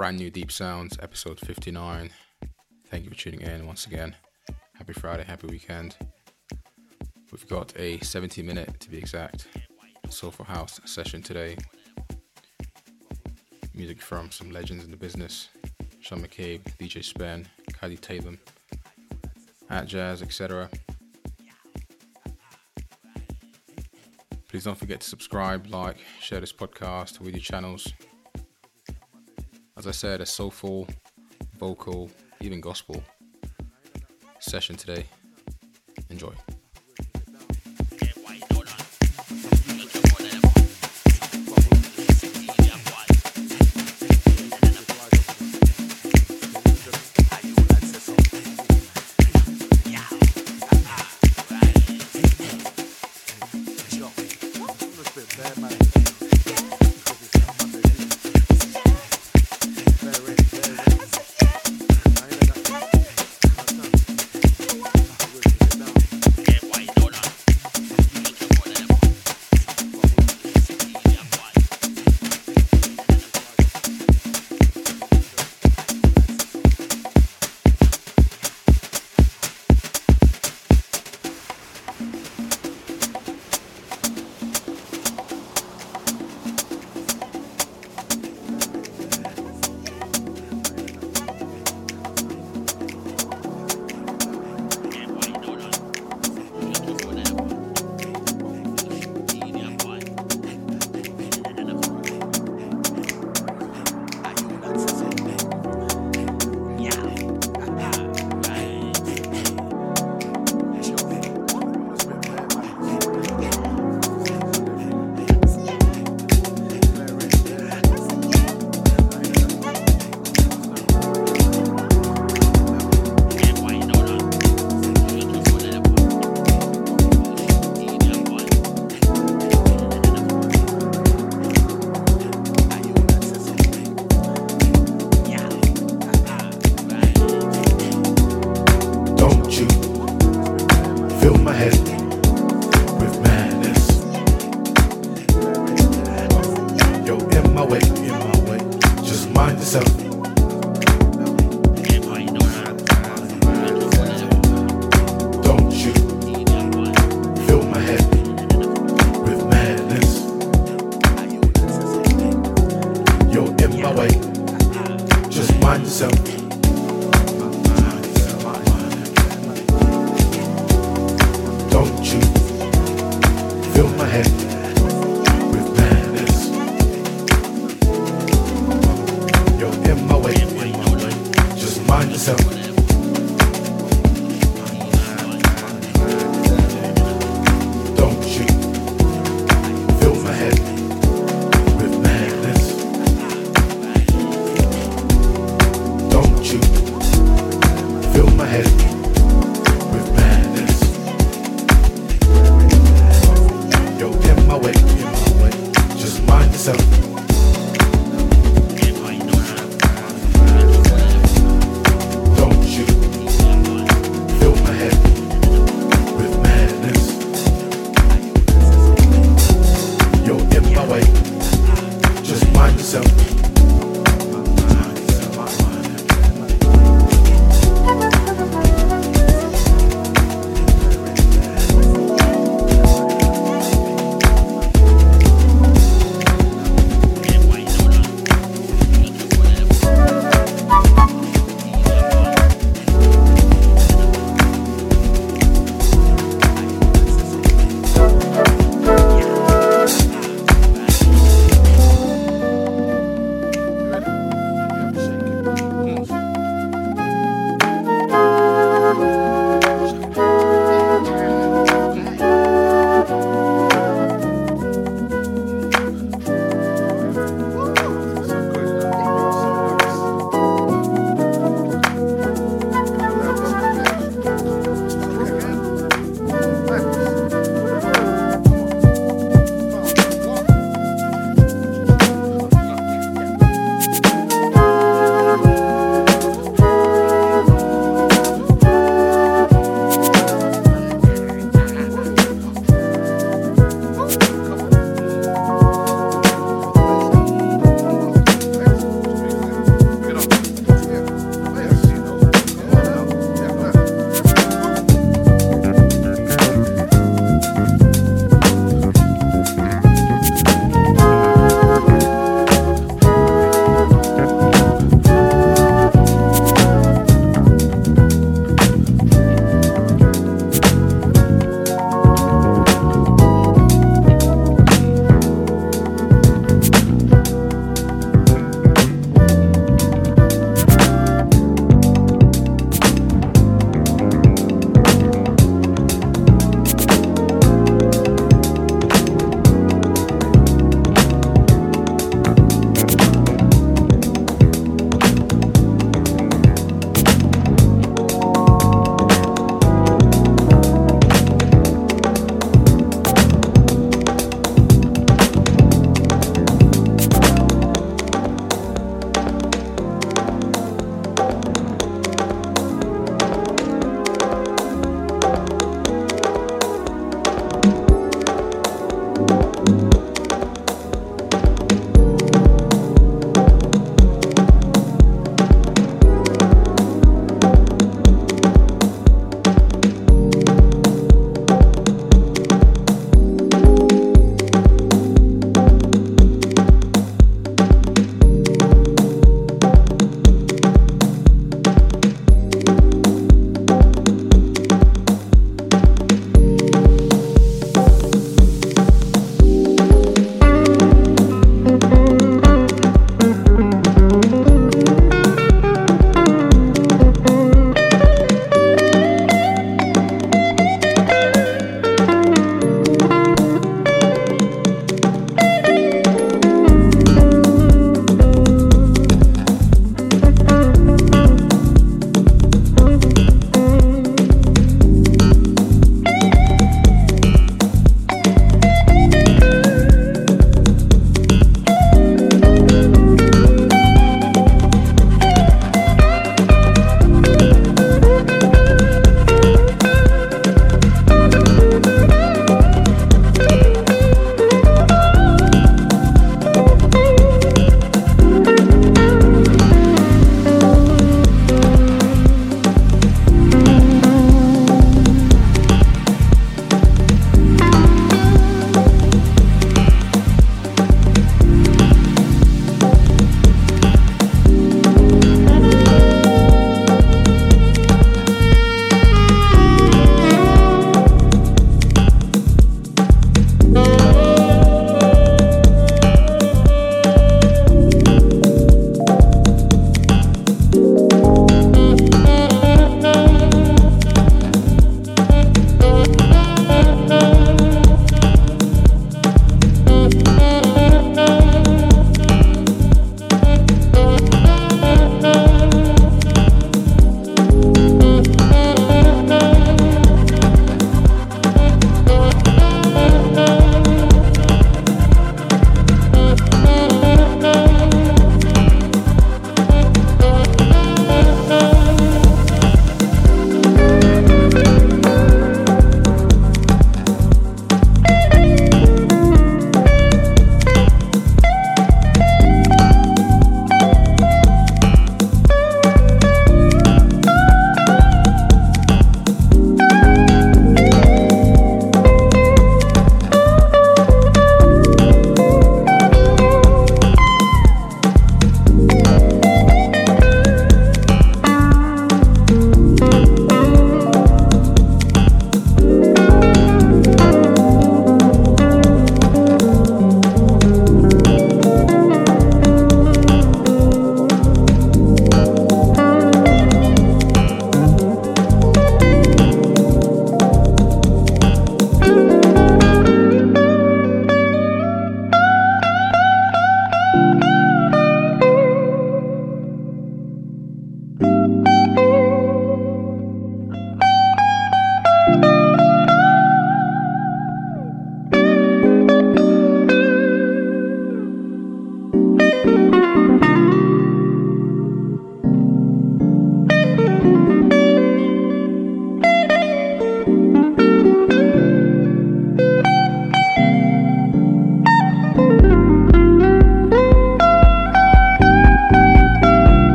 brand new Deep Sounds, episode 59. Thank you for tuning in once again. Happy Friday, happy weekend. We've got a 70 minute, to be exact, Soulful House session today. Music from some legends in the business Sean McCabe, DJ Spen, Kylie Tatum, Atjazz, etc. Please don't forget to subscribe, like, share this podcast with your channels. As I said, a soulful, vocal, even gospel session today. Enjoy.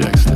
Royal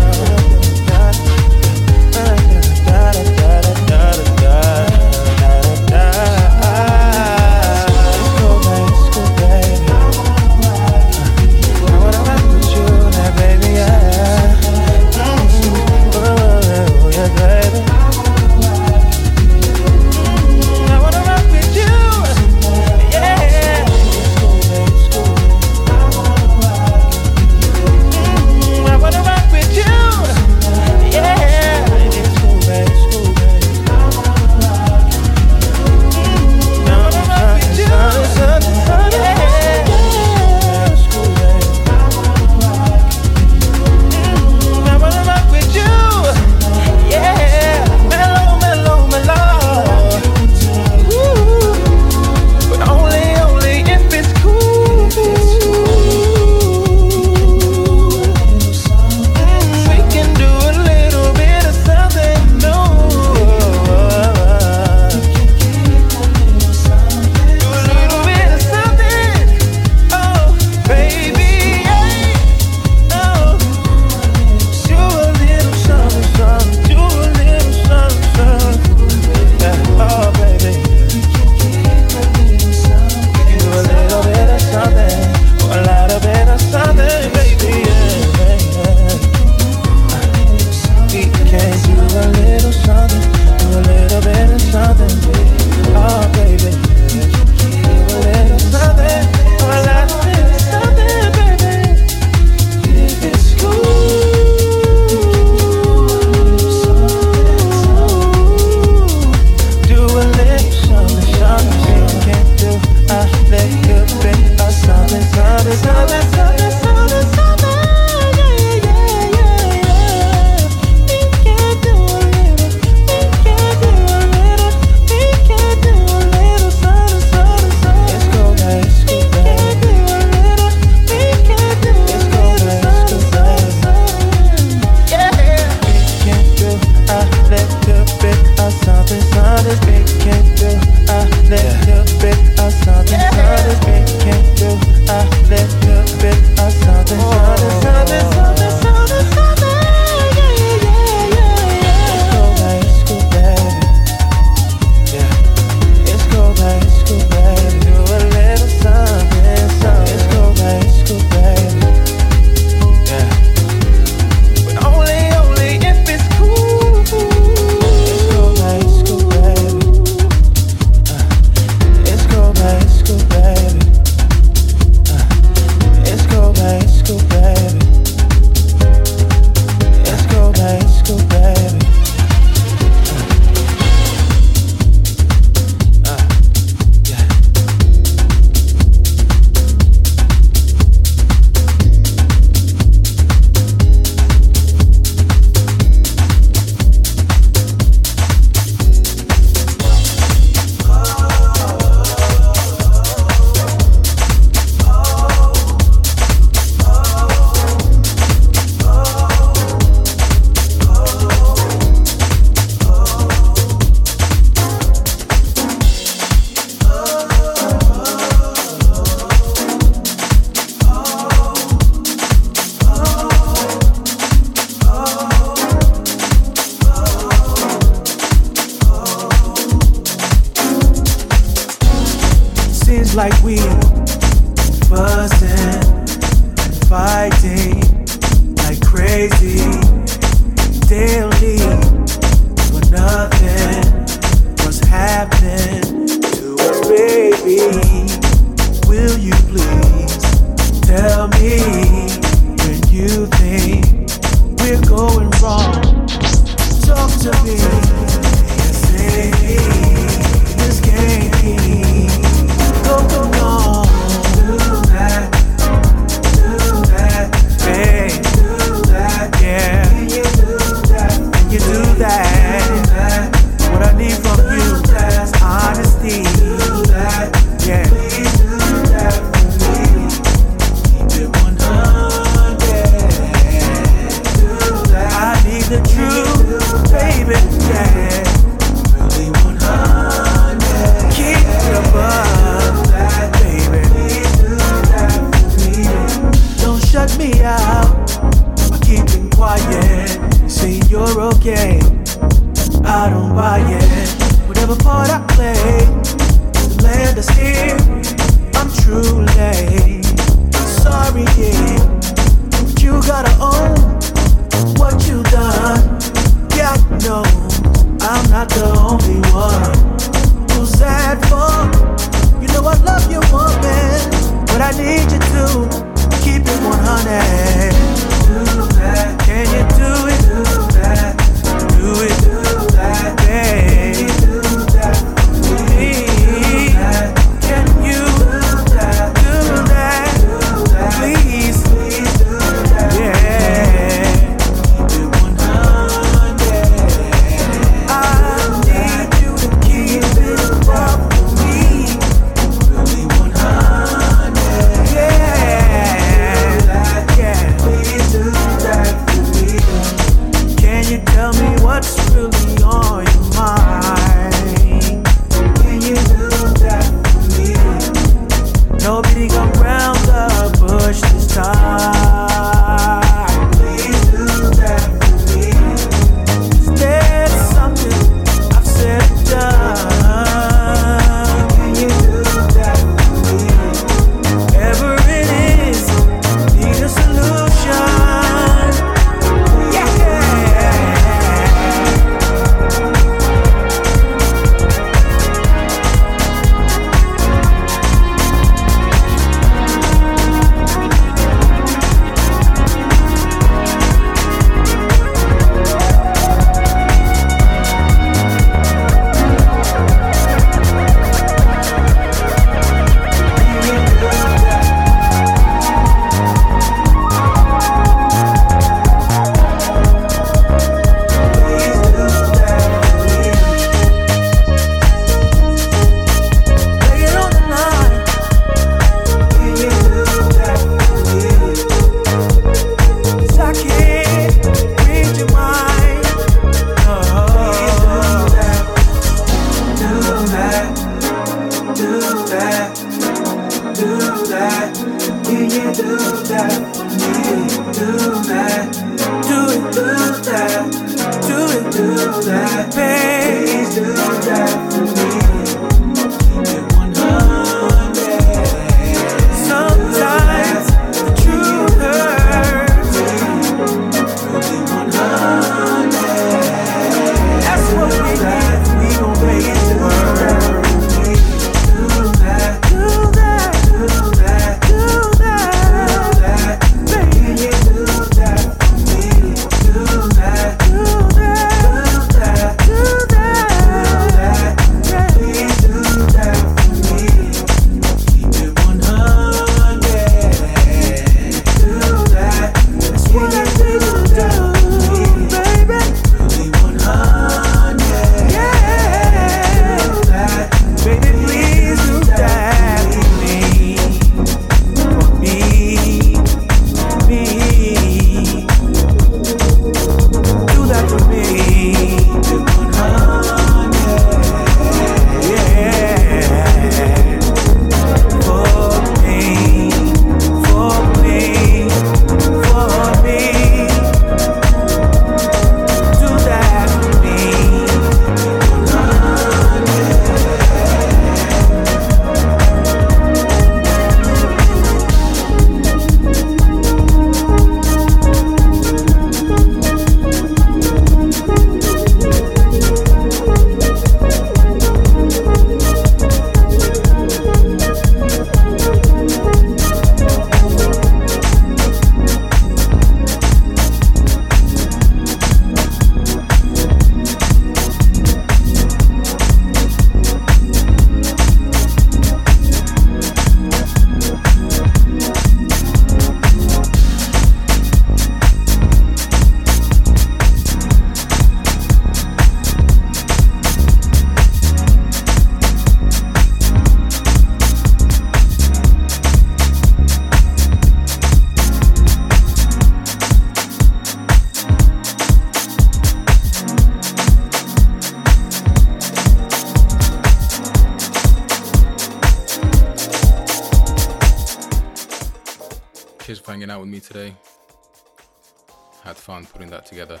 together.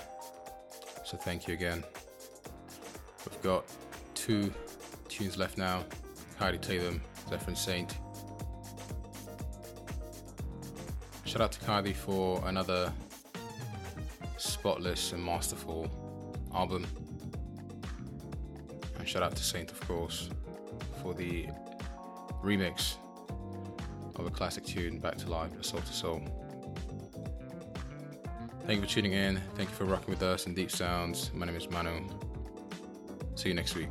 So thank you again. We've got two tunes left now. Heidi Tatum, Zepherin Saint. Shout out to Kylie for another spotless and masterful album. And shout out to Saint, of course, for the remix of a classic tune, Back to Life, A Soul II Soul. Thank you for tuning in. Thank you for rocking with us in Deep Sounds. My name is Manu. See you next week.